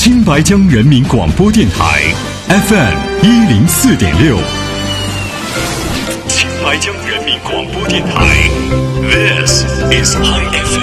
青白江人民广播电台 FM 一零四点六。青白江人民广播电台，This is h i FM。